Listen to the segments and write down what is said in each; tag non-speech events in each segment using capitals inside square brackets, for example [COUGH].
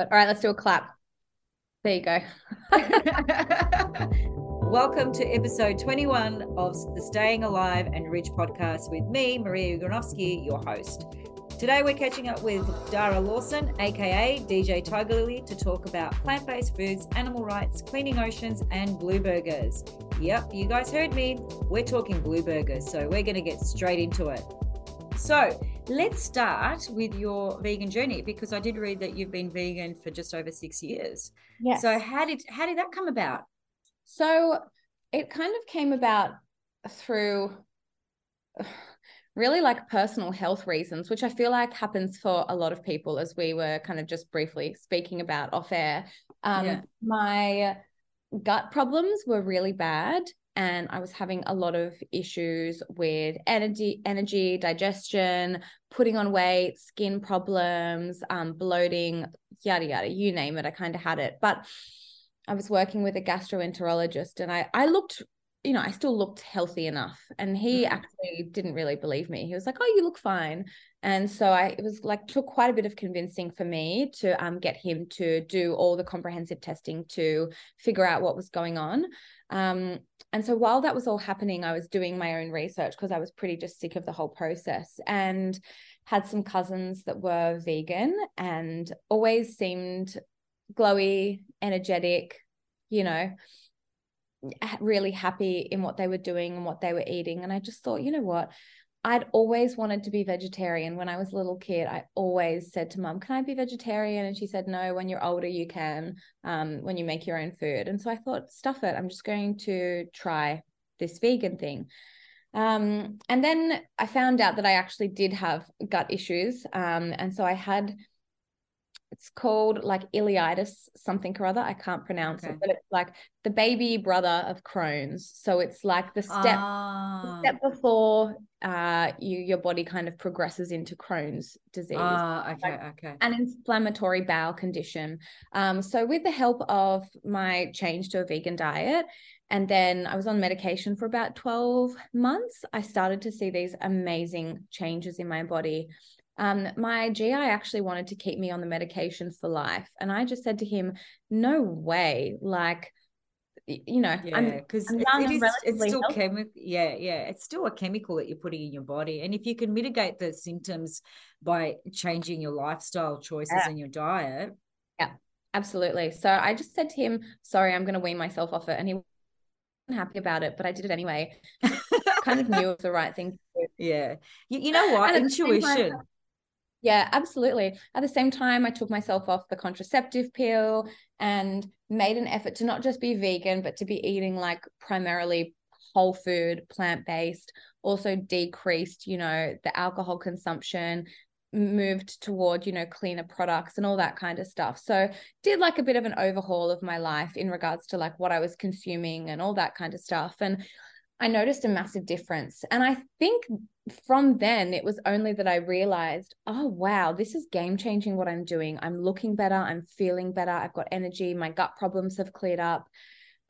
All right, let's do a clap. There you go. [LAUGHS] Welcome to episode 21 of the Staying Alive and Rich podcast with me, Maria Ugranovsky, your host. Today we're catching up with Dara Lawson, aka DJ Tigerlily, to talk about plant based foods, animal rights, cleaning oceans, and blue burgers. Yep, you guys heard me. We're talking blue burgers, so we're to get straight into it. So, let's start with your vegan journey because I did read that you've been vegan for just over six years. Yes. So how did how did that come about? So it kind of came about through [SIGHS] really like personal health reasons, which I feel like happens for a lot of people, as we were kind of just briefly speaking about off air. Um, yeah. My gut problems were really bad and I was having a lot of issues with energy, energy, digestion, putting on weight, skin problems, um, bloating, yada yada, you name it. I kind of had it, but I was working with a gastroenterologist, and I I looked, you know, I still looked healthy enough, and he mm-hmm. actually didn't really believe me. He was like, "Oh, you look fine," and so I it was like took quite a bit of convincing for me to um get him to do all the comprehensive testing to figure out what was going on. Um, and so while that was all happening, I was doing my own research because I was pretty just sick of the whole process and had some cousins that were vegan and always seemed glowy, energetic, you know, really happy in what they were doing and what they were eating. And I just thought, you know what? I'd always wanted to be vegetarian. When I was a little kid, I always said to mom, Can I be vegetarian? And she said, No, when you're older, you can, um, when you make your own food. And so I thought, Stuff it. I'm just going to try this vegan thing. Um, and then I found out that I actually did have gut issues. Um, and so I had it's called like ileitis something or other. I can't pronounce okay. it, but it's like the baby brother of Crohn's. So it's like the step ah. the step before uh you your body kind of progresses into Crohn's disease. Ah, okay, like okay. An inflammatory bowel condition. Um, so with the help of my change to a vegan diet, and then I was on medication for about 12 months. I started to see these amazing changes in my body. Um, my GI actually wanted to keep me on the medication for life. And I just said to him, no way. Like, you know, yeah, because it, it is, it's still chemical. Yeah, yeah, it's still a chemical that you're putting in your body, and if you can mitigate the symptoms by changing your lifestyle choices yeah. and your diet, yeah, absolutely. So I just said to him, "Sorry, I'm going to wean myself off it," and he wasn't happy about it, but I did it anyway. [LAUGHS] kind of knew it was the right thing. Yeah, you, you know what? Intuition. Yeah, absolutely. At the same time, I took myself off the contraceptive pill and made an effort to not just be vegan, but to be eating like primarily whole food, plant based, also decreased, you know, the alcohol consumption, moved toward, you know, cleaner products and all that kind of stuff. So, did like a bit of an overhaul of my life in regards to like what I was consuming and all that kind of stuff. And I noticed a massive difference. And I think from then it was only that I realized, oh, wow, this is game changing what I'm doing. I'm looking better. I'm feeling better. I've got energy. My gut problems have cleared up.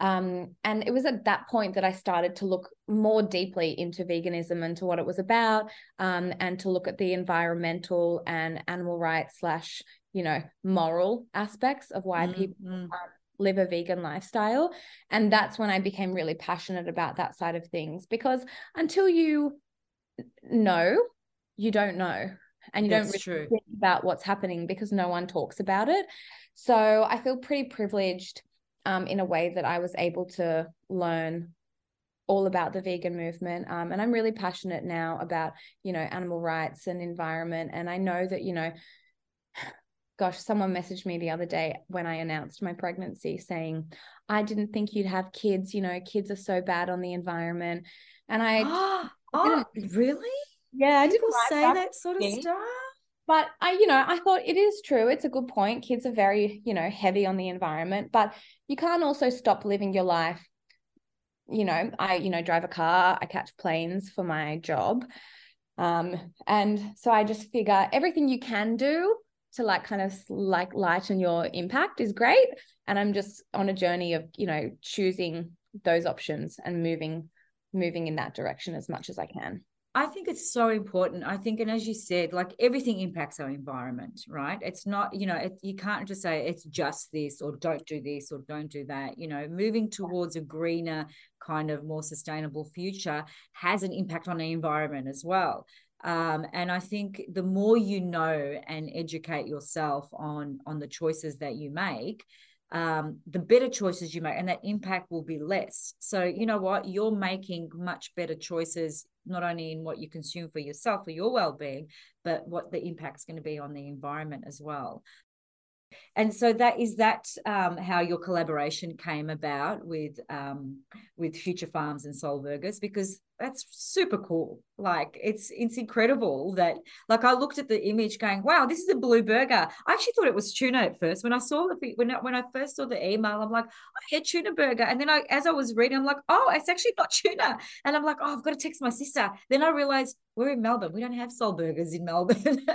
Um, and it was at that point that I started to look more deeply into veganism and to what it was about, um, and to look at the environmental and animal rights slash, you know, moral aspects of why mm-hmm. people um, live a vegan lifestyle. And that's when I became really passionate about that side of things because until you know, you don't know. And you that's don't really think about what's happening because no one talks about it. So I feel pretty privileged um, in a way that I was able to learn all about the vegan movement um, and i'm really passionate now about you know animal rights and environment and i know that you know gosh, someone messaged me the other day when I announced my pregnancy saying, I didn't think you'd have kids. You know, kids are so bad on the environment. And I, [GASPS] oh, really? Yeah, I didn't say that, that sort of stuff. But I, you know, I thought it is true. It's a good point. Kids are very, you know, heavy on the environment, but you can't also stop living your life. You know, I, you know, drive a car, I catch planes for my job. Um, and so I just figure everything you can do to like kind of like lighten your impact is great and i'm just on a journey of you know choosing those options and moving moving in that direction as much as i can I think it's so important. I think, and as you said, like everything impacts our environment, right? It's not, you know, it, you can't just say it's just this or don't do this or don't do that. You know, moving towards a greener, kind of more sustainable future has an impact on the environment as well. Um, and I think the more you know and educate yourself on on the choices that you make, um, the better choices you make, and that impact will be less. So, you know what? You're making much better choices, not only in what you consume for yourself, for your well being, but what the impact's going to be on the environment as well. And so that is that um, how your collaboration came about with um, with Future Farms and Soul Burgers because that's super cool. Like it's it's incredible that like I looked at the image going, wow, this is a blue burger. I actually thought it was tuna at first. When I saw the when I, when I first saw the email, I'm like, oh yeah, tuna burger. And then I as I was reading, I'm like, oh, it's actually not [LAUGHS] tuna. And I'm like, oh, I've got to text my sister. Then I realized we're in Melbourne. We don't have soul burgers in Melbourne. [LAUGHS]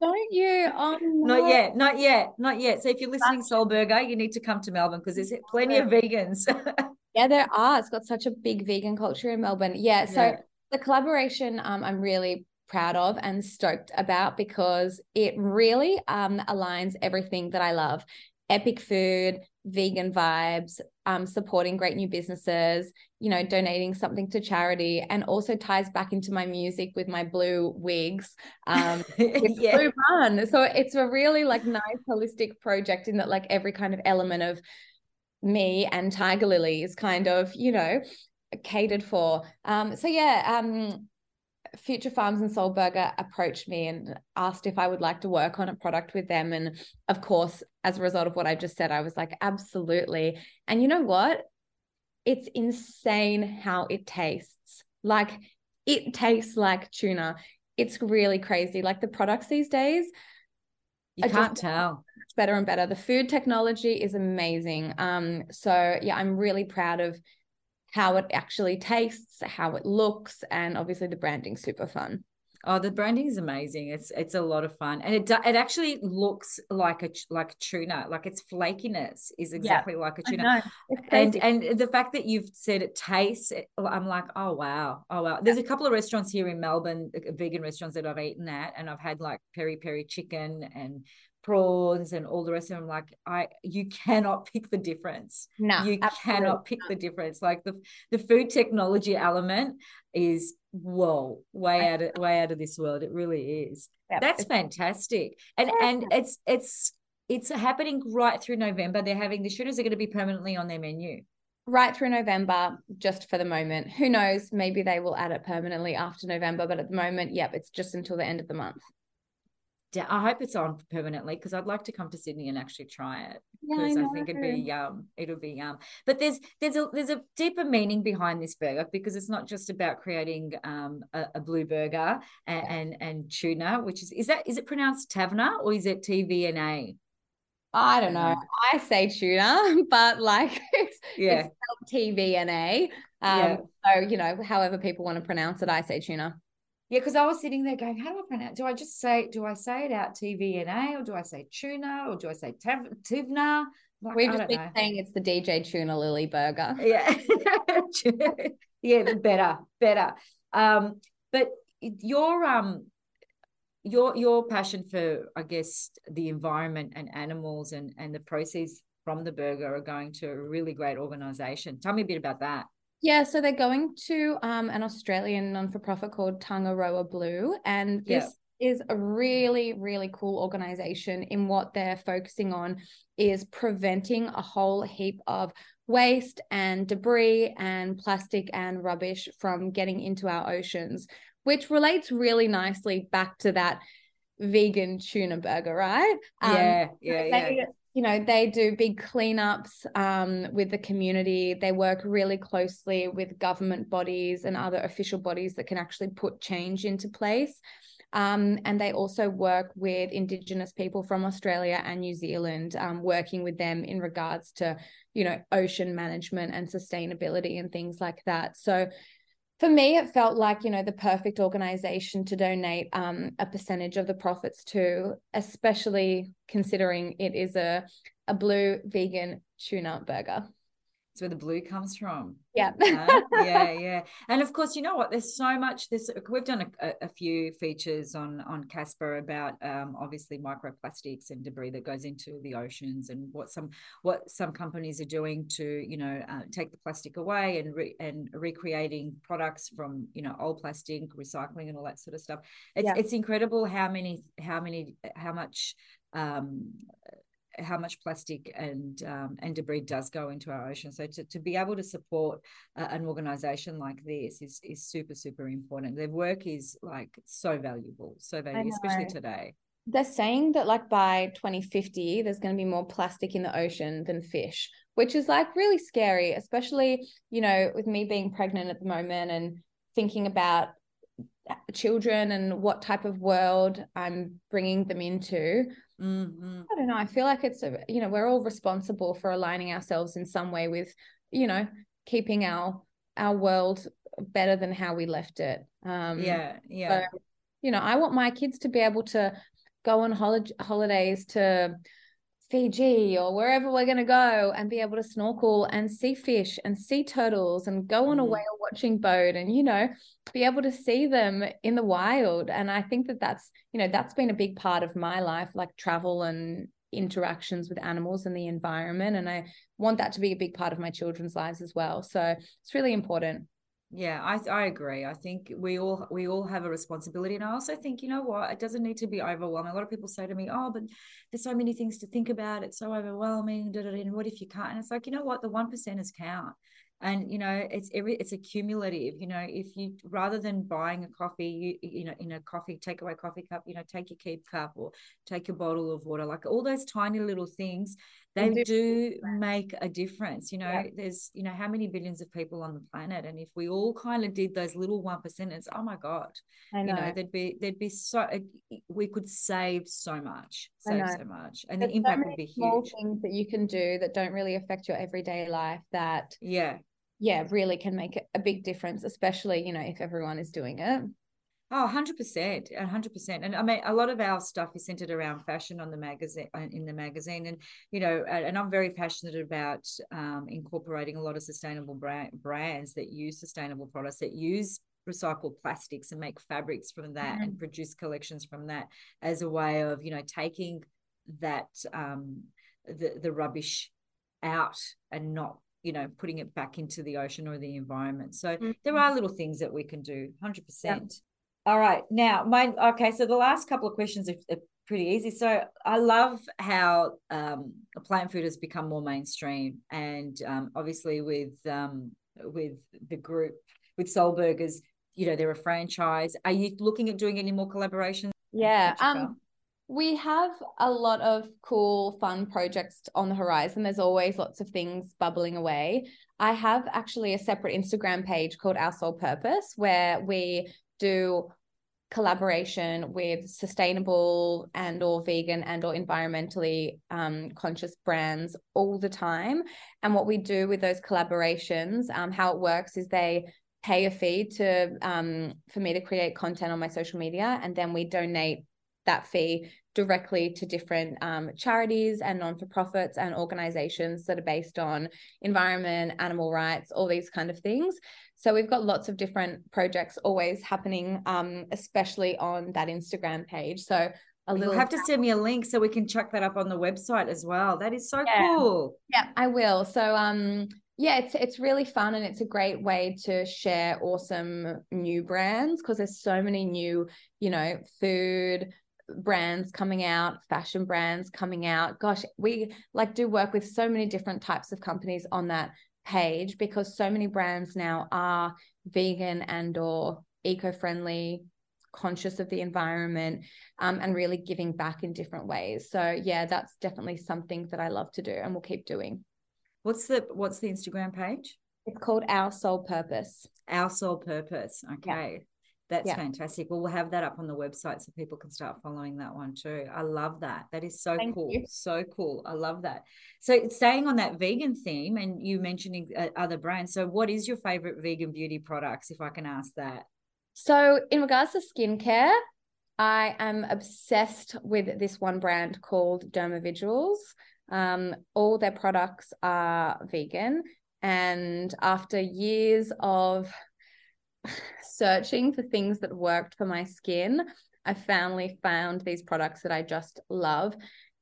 don't you? Oh, no. Not yet, not yet, not yet. So if you're listening, Soul Burger, you need to come to Melbourne because there's plenty of vegans. [LAUGHS] Yeah, there are. It's got such a big vegan culture in Melbourne. Yeah. So yeah. the collaboration um, I'm really proud of and stoked about because it really um, aligns everything that I love epic food, vegan vibes, um, supporting great new businesses, you know, donating something to charity, and also ties back into my music with my blue wigs. Um, [LAUGHS] yeah. blue run. So it's a really like nice holistic project in that like every kind of element of me and Tigerlily is kind of, you know, catered for. Um, so yeah, um, Future Farms and Soul Burger approached me and asked if I would like to work on a product with them. And of course, as a result of what I just said, I was like, absolutely. And you know what? It's insane how it tastes. Like it tastes like tuna. It's really crazy. Like the products these days. You can't just, tell better and better. The food technology is amazing. Um, so yeah, I'm really proud of how it actually tastes, how it looks, and obviously the branding super fun. Oh, the branding is amazing. It's it's a lot of fun, and it it actually looks like a like tuna. Like its flakiness is exactly yeah, like a tuna. And and the fact that you've said it tastes, I'm like, oh wow, oh wow. There's a couple of restaurants here in Melbourne, uh, vegan restaurants that I've eaten at, and I've had like peri peri chicken and prawns and all the rest of them like i you cannot pick the difference no you cannot pick the difference like the the food technology element is whoa way out of way out of this world it really is yep. that's fantastic and yeah. and it's it's it's happening right through november they're having the shooters are going to be permanently on their menu right through November, just for the moment. Who knows? Maybe they will add it permanently after November, but at the moment, yep, it's just until the end of the month. I hope it's on permanently because I'd like to come to Sydney and actually try it because yeah, I, I, think it'd be um it'll be um but there's there's a there's a deeper meaning behind this burger because it's not just about creating um a, a blue burger and, and, and tuna which is is that is it pronounced Tavna or is it TVNA? I don't know. I say tuna, [LAUGHS] but like it's, yeah. it's TVNA. Um, yeah. So you know, however people want to pronounce it, I say tuna. Yeah, because I was sitting there going, how do I pronounce? Do I just say, do I say it out TVNA or do I say tuna or do I say tivna? Like, We've just been know. saying it's the DJ Tuna Lily burger. [LAUGHS] Yeah, yeah, better, better. Um, but your um, your your passion for, I guess, the environment and animals and and the proceeds from the burger are going to a really great organization. Tell me a bit about that. Yeah, so they're going to um, an Australian non for profit called Tangaroa Blue. And this yeah. is a really, really cool organization in what they're focusing on is preventing a whole heap of waste and debris and plastic and rubbish from getting into our oceans, which relates really nicely back to that vegan tuna burger, right? Um, yeah, yeah, they, yeah you know they do big cleanups um, with the community. They work really closely with government bodies and other official bodies that can actually put change into place. Um, and they also work with indigenous people from australia and new zealand um, working with them in regards to you know ocean management and sustainability and things like that. So for me, it felt like, you know, the perfect organization to donate um, a percentage of the profits to, especially considering it is a, a blue vegan tuna burger. It's where the blue comes from. Yeah. [LAUGHS] yeah, yeah. And of course, you know what? There's so much. This we've done a, a few features on on Casper about um, obviously microplastics and debris that goes into the oceans and what some what some companies are doing to you know uh, take the plastic away and re, and recreating products from you know old plastic, recycling and all that sort of stuff. It's yeah. it's incredible how many how many how much um, how much plastic and um, and debris does go into our ocean. So to, to be able to support uh, an organization like this is is super super important. Their work is like so valuable, so valuable, especially today. They're saying that like by 2050, there's going to be more plastic in the ocean than fish, which is like really scary, especially you know with me being pregnant at the moment and thinking about children and what type of world I'm bringing them into. Mm-hmm. I don't know. I feel like it's a, you know, we're all responsible for aligning ourselves in some way with, you know, keeping our our world better than how we left it. Um, yeah, yeah. So, you know, I want my kids to be able to go on hol- holidays to Fiji or wherever we're going to go and be able to snorkel and see fish and see turtles and go on a mm. whale watching boat and, you know, be able to see them in the wild. And I think that that's, you know, that's been a big part of my life, like travel and interactions with animals and the environment. And I want that to be a big part of my children's lives as well. So it's really important yeah i i agree i think we all we all have a responsibility and i also think you know what it doesn't need to be overwhelming. A lot of people say to me oh but there's so many things to think about it's so overwhelming and what if you can't? And it's like you know what the one percenters count and you know it's every it's a cumulative you know if you rather than buying a coffee you you know in a coffee takeaway coffee cup you know take your keep cup or take a bottle of water like all those tiny little things they do, do make a difference you know yeah. there's you know how many billions of people on the planet? And if we all kind of did those little one percenters oh my god know. you know there'd be there'd be so we could save so much save so much and there's the impact so would be huge. things that you can do that don't really affect your everyday life that yeah yeah, really can make a big difference, especially, you know, if everyone is doing it. Oh, 100%. 100%. And I mean, a lot of our stuff is centered around fashion on the magazine, in the magazine. And, you know, and I'm very passionate about um, incorporating a lot of sustainable brand, brands that use sustainable products, that use recycled plastics and make fabrics from that mm-hmm. and produce collections from that as a way of, you know, taking that, um, the, the rubbish out and not you know putting it back into the ocean or the environment. So mm-hmm. there are little things that we can do 100% yeah. all right now my okay so the last couple of questions are, are pretty easy. So i love how um, plant food has become more mainstream and um, obviously with um, with the group with soul burgers you know they're a franchise. Are you looking at doing any more collaborations? Yeah um we have a lot of cool, fun projects on the horizon. There's always lots of things bubbling away. I have actually a separate Instagram page called Our Soul Purpose where we do collaboration with sustainable and or vegan and or environmentally um, conscious brands all the time and what we do with those collaborations um, how it works is they pay a fee to um, for me to create content on my social media and then we donate that fee directly to different um, charities and non for profits and organizations that are based on environment, animal rights, all these kind of things. So we've got lots of different projects always happening, um, especially on that Instagram page. So a little You'll have to send me a link so we can chuck that up on the website as well. That is so yeah. cool. Yeah, I will. So um yeah, it's it's really fun and it's a great way to share awesome new brands because there's so many new, you know, food, brands coming out, fashion brands coming out. Gosh, we like do work with so many different types of companies on that page because so many brands now are vegan and or eco-friendly conscious of the environment um, and really giving back in different ways. So yeah that's definitely something that i love to do and we'll keep doing. What's the what's the instagram page? It's called our soul purpose. Our soul purpose. Okay that's yeah. fantastic. Well, we'll have that up on the website so people can start following that one too. I love that. That is so Thank cool. You. So cool. I love that. So, staying on that vegan theme, and you mentioning uh, other brands. So, what is your favorite vegan beauty products, if I can ask that? So, in regards to skincare, I am obsessed with this one brand called Derma Um, all their products are vegan And after years of searching for things that worked for my skin, I finally found these products that I just love.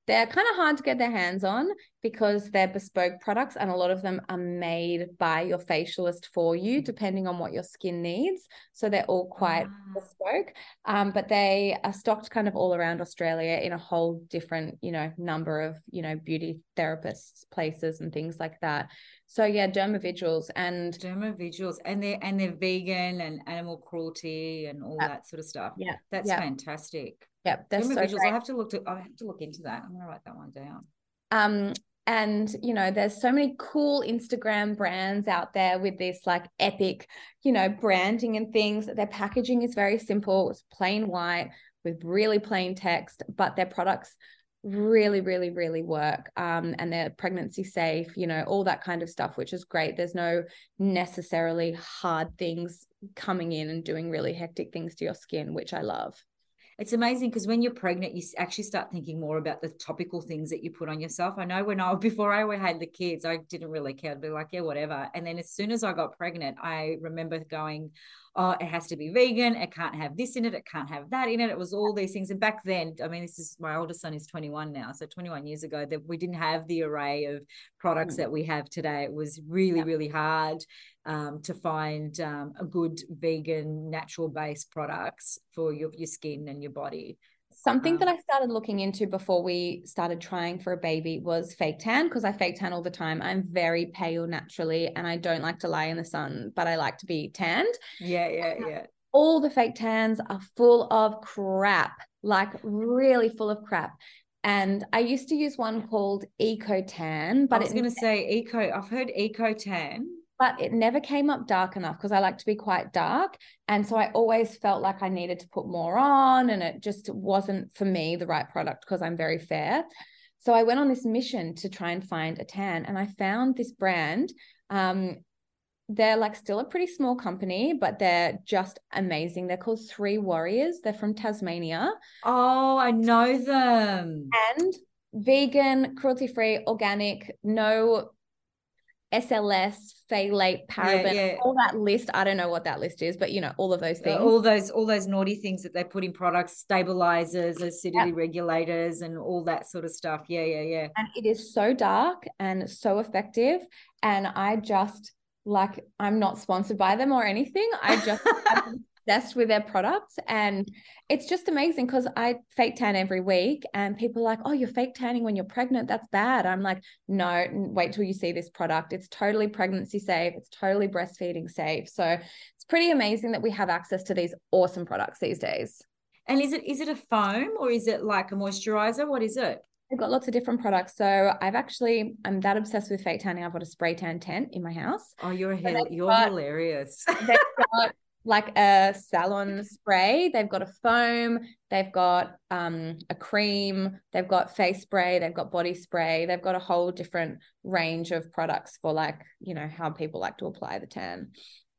They're kind of hard to get their hands on because they're bespoke products and a lot of them are made by your facialist for you, depending on what your skin needs. So they're all quite ah. bespoke, um, but they are stocked kind of all around Australia in a whole different, you know, number of, you know, beauty therapists, places and things like that. So yeah, Dermaviduals and Dermaviduals and they're and they're vegan and animal cruelty and all yeah. that sort of stuff. Yeah. That's yeah. fantastic. Yeah, that's so I have to look to I have to look into that. I'm gonna write that one down. Um, and you know there's so many cool instagram brands out there with this like epic you know branding and things. Their packaging is very simple. It's plain white with really plain text but their products really really really work. Um, and they're pregnancy safe you know all that kind of stuff which is great. There's no necessarily hard things coming in and doing really hectic things to your skin which i love it's amazing because when you're pregnant, you actually start thinking more about the topical things that you put on yourself. I know when I [LAUGHS] before I had the kids, I didn't really care. I'd be like, yeah, whatever. And then as soon as I got pregnant, I remember going, oh, it has to be vegan. It can't have this in it. It can't have that in it. It was all these things. And back then, I mean, this is my oldest son is 21 now. So 21 years ago, that we didn't have the array of products mm. that we have today. It was really, yeah. really hard um, to find um, a good vegan, natural based products for your, your skin and your body. Something um, that I started looking into before we started trying for a baby was fake tan because I fake tan all the time. I'm very pale naturally and I don't like to lie in the sun, but I like to be tanned. Yeah, yeah, yeah. All the fake tans are full of crap, like really full of crap. And I used to use one called Eco Tan, but I was going to say Eco. I've heard Eco Tan but it never came up dark enough because I like to be quite dark. And so I always felt like I needed to put more on, and it just wasn't for me the right product because I'm very fair. So I went on this mission to try and find a tan, and I found this brand. Um, they're like still a pretty small company, but they're just amazing. They're called Three Warriors. They're from Tasmania. Oh, I know them. And vegan, cruelty free, organic, no SLS, phthalate, paraben, yeah, yeah. all that list. I don't know what that list is, but you know, all of those uh, things. All those, all those naughty things that they put in products, stabilizers, acidity yep. regulators, and all that sort of stuff. Yeah, yeah, yeah. And it is so dark and so effective. And I just like I'm not sponsored by them or anything. I just [LAUGHS] obsessed with their products and it's just amazing because I fake tan every week and people are like, oh, you're fake tanning when you're pregnant. That's bad. I'm like, no, wait till you see this product. It's totally pregnancy safe. It's totally breastfeeding safe. So it's pretty amazing that we have access to these awesome products these days. And is it is it a foam or is it like a moisturizer? What is it? I've got lots of different products. So I've actually I'm that obsessed with fake tanning. I've got a spray tan tent in my house. Oh, you're you're got, hilarious. they've got [LAUGHS] like a salon spray. They've got a foam. They've got um, a cream. They've got face spray. They've got body spray. They've got a whole different range of products for like you know how people like to apply the tan.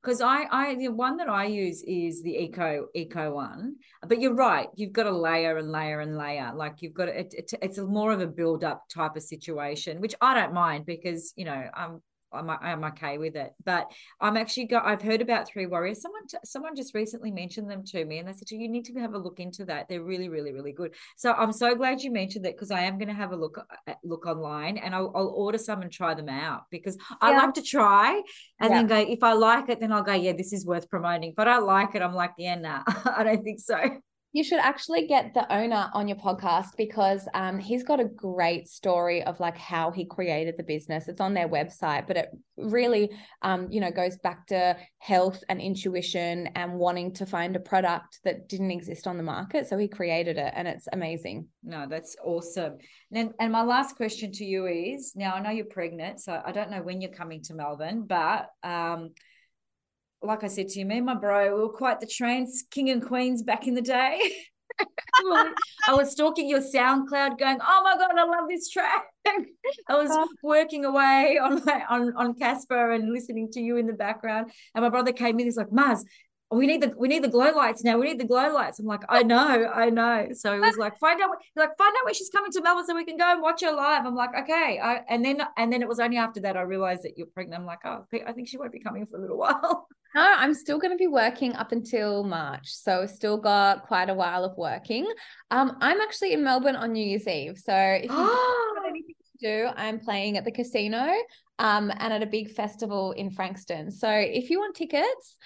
Because I, I, the one that I use is the eco, eco one. But you're right. You've got a layer and layer and layer. Like you've got it, it it's more of a build up type of situation, which I don't mind because you know I'm I'm, I'm okay with it. But I'm actually got I've heard about Three Warriors. Someone someone just recently mentioned them to me, and they said you need to have a look into that. They're really really really good. So I'm so glad you mentioned that because I am going to have a look uh, look online and I'll, I'll, order some and try them out because I like to try and yeah. then go if I like it, then I'll go yeah this is worth promoting. If I don't like it, I'm like yeah nah [LAUGHS] I don't think so you should actually get the owner on your podcast because um, he's got a great story of like how he created the business. It's on their website, but it really, um, you know, goes back to health and intuition and wanting to find a product that didn't exist on the market. So he created it, and it's amazing. No, that's awesome. And and my last question to you is: Now I know you're pregnant, so I don't know when you're coming to Melbourne, but um, like I said to you, me and my bro, we were quite the trans king and queens back in the day. [LAUGHS] I was stalking your SoundCloud, going, "Oh my god, I love this track." [LAUGHS] I was oh. working away on my, on on Casper and listening to you in the background, and my brother came in. He's like, "Maz, we need the we need the glow lights now. We need the glow lights. I'm like, I know, I know. So he was like, find out, like find out when she's coming to Melbourne so we can go and watch her live. I'm like, okay. I, and then and then it was only after that I realized that you're pregnant. I'm like, oh, I think she won't be coming for a little [LAUGHS] while. No, I'm still going to be working up until March, so still got quite a while of working. Um, I'm actually in Melbourne on New Year's Eve, so if you [GASPS] have anything to do, I'm playing at the casino, um, and at a big festival in Frankston. So if you want tickets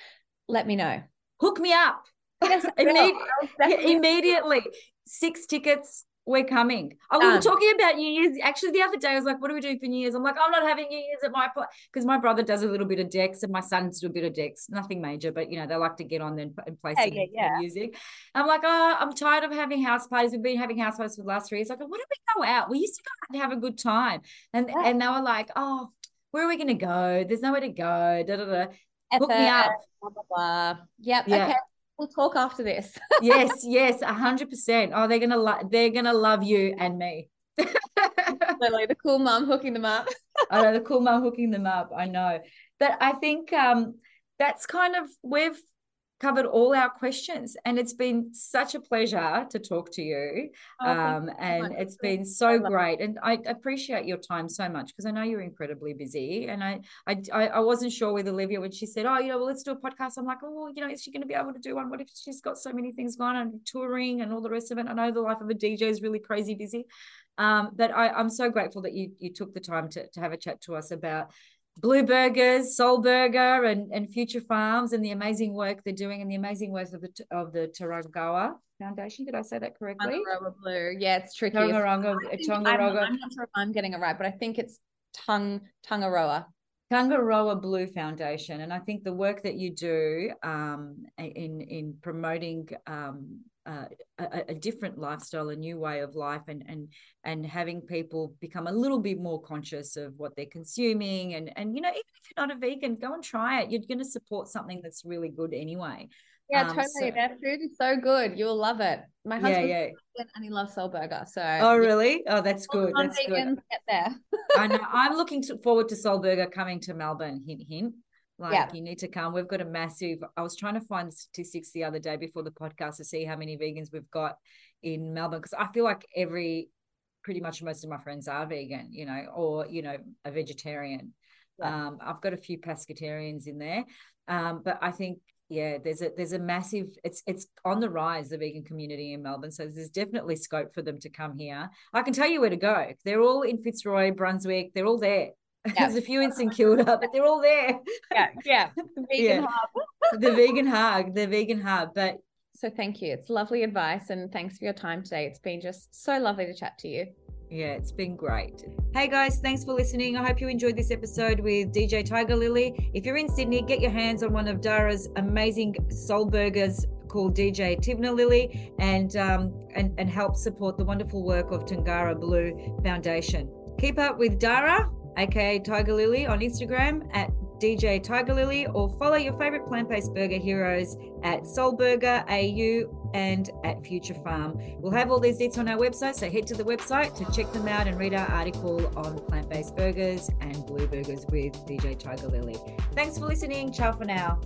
let me know. Hook me up. Yes, [LAUGHS] Immedi- immediately. Six tickets. We're coming. I was um, talking about New Year's. Actually, the other day I was like, "What are we doing for New Year's?" I'm like, "I'm not having New Year's at my place because my brother does a little bit of decks and my sons do a bit of decks. Nothing major, but you know they like to get on and, and play yeah, yeah, yeah. music." I'm like, "Oh, I'm tired of having house parties. We've been having house parties for the last three years." Like, "Why don't we go out? We used to go out and have a good time." And yeah. and they were like, "Oh, where are we going to go? There's nowhere to go." Da, da, da. Hook me up. Blah, blah, blah. Yep. Yeah. Okay. We'll talk after this. [LAUGHS] yes, yes, a hundred percent. Oh, they're gonna love they're gonna love you and me. [LAUGHS] Literally the cool mom hooking them up. [LAUGHS] I know the cool mom hooking them up. I know. But I think um that's kind of we've covered all our questions and it's been such a pleasure to talk to you. Oh, um, you and so it's been so great and i appreciate your time so much because i know you're incredibly busy and I, I i wasn't sure with olivia when she said oh you know well let's do a podcast. I'm like oh you know is she going to be able to do one? What if she's got so many things going on touring and all the rest of it? I know the life of a dj is really crazy busy. Um, but I, i'm so grateful that you you took the time to, to have a chat to us about Blue Burgers, Soul Burger, and, and Future Farms, and the amazing work they're doing, and the amazing work of the of the Taragawa Foundation. Did I say that correctly? Tongaroa Blue. Yeah, it's tricky. Tongaronga, Tongaroa. I'm, I'm, not sure if I'm getting it right, but I think it's Tung Tongaroa. Tangaroa Blue Foundation, and I think the work that you do um, in in promoting um, uh, a, a, different lifestyle, a new way of life, and and and having people become a little bit more conscious of what they're consuming, and and you know even if you're not a vegan, go and try it. You're going to support something that's really good anyway. Yeah, um, totally. So, that food is so good. You'll love it. My husband yeah, yeah. and he loves soul burger. So Oh really? Oh that's good. That's good. Get there. I know. I'm looking to, forward to soul burger coming to Melbourne. Hint hint. Like yeah. you need to come. We've got a massive. I was trying to find the statistics the other day before the podcast to see how many vegans we've got in Melbourne because I feel like every pretty much most of my friends are vegan, you know, or you know, a vegetarian. Yeah. Um, I've got a few pescatarians in there, um, but I think yeah there's a there's a massive it's it's on the rise the vegan community in melbourne so there's definitely scope for them to come here i can tell you where to go they're all in fitzroy brunswick they're all there yeah. there's a few in st kilda but they're all there yeah yeah [LAUGHS] the vegan yeah. hub the vegan hub the vegan hub but so thank you it's lovely advice and thanks for your time today it's been just so lovely to chat to you yeah, it's been great. Hey guys, thanks for listening. I hope you enjoyed this episode with DJ Tigerlily. If you're in Sydney, get your hands on one of Dara's amazing soul burgers called DJ Tivna Lily and um, and, and help support the wonderful work of Tangara Blue Foundation. Keep up with Dara, aka Tigerlily, on Instagram at DJ Tigerlily, or follow your favorite plant based burger heroes at Soul Burger AU and at Future Farm. We'll have all these deets on our website, so head to the website to check them out and read our article on plant based burgers and blue burgers with DJ Tigerlily. Thanks for listening. Ciao for now.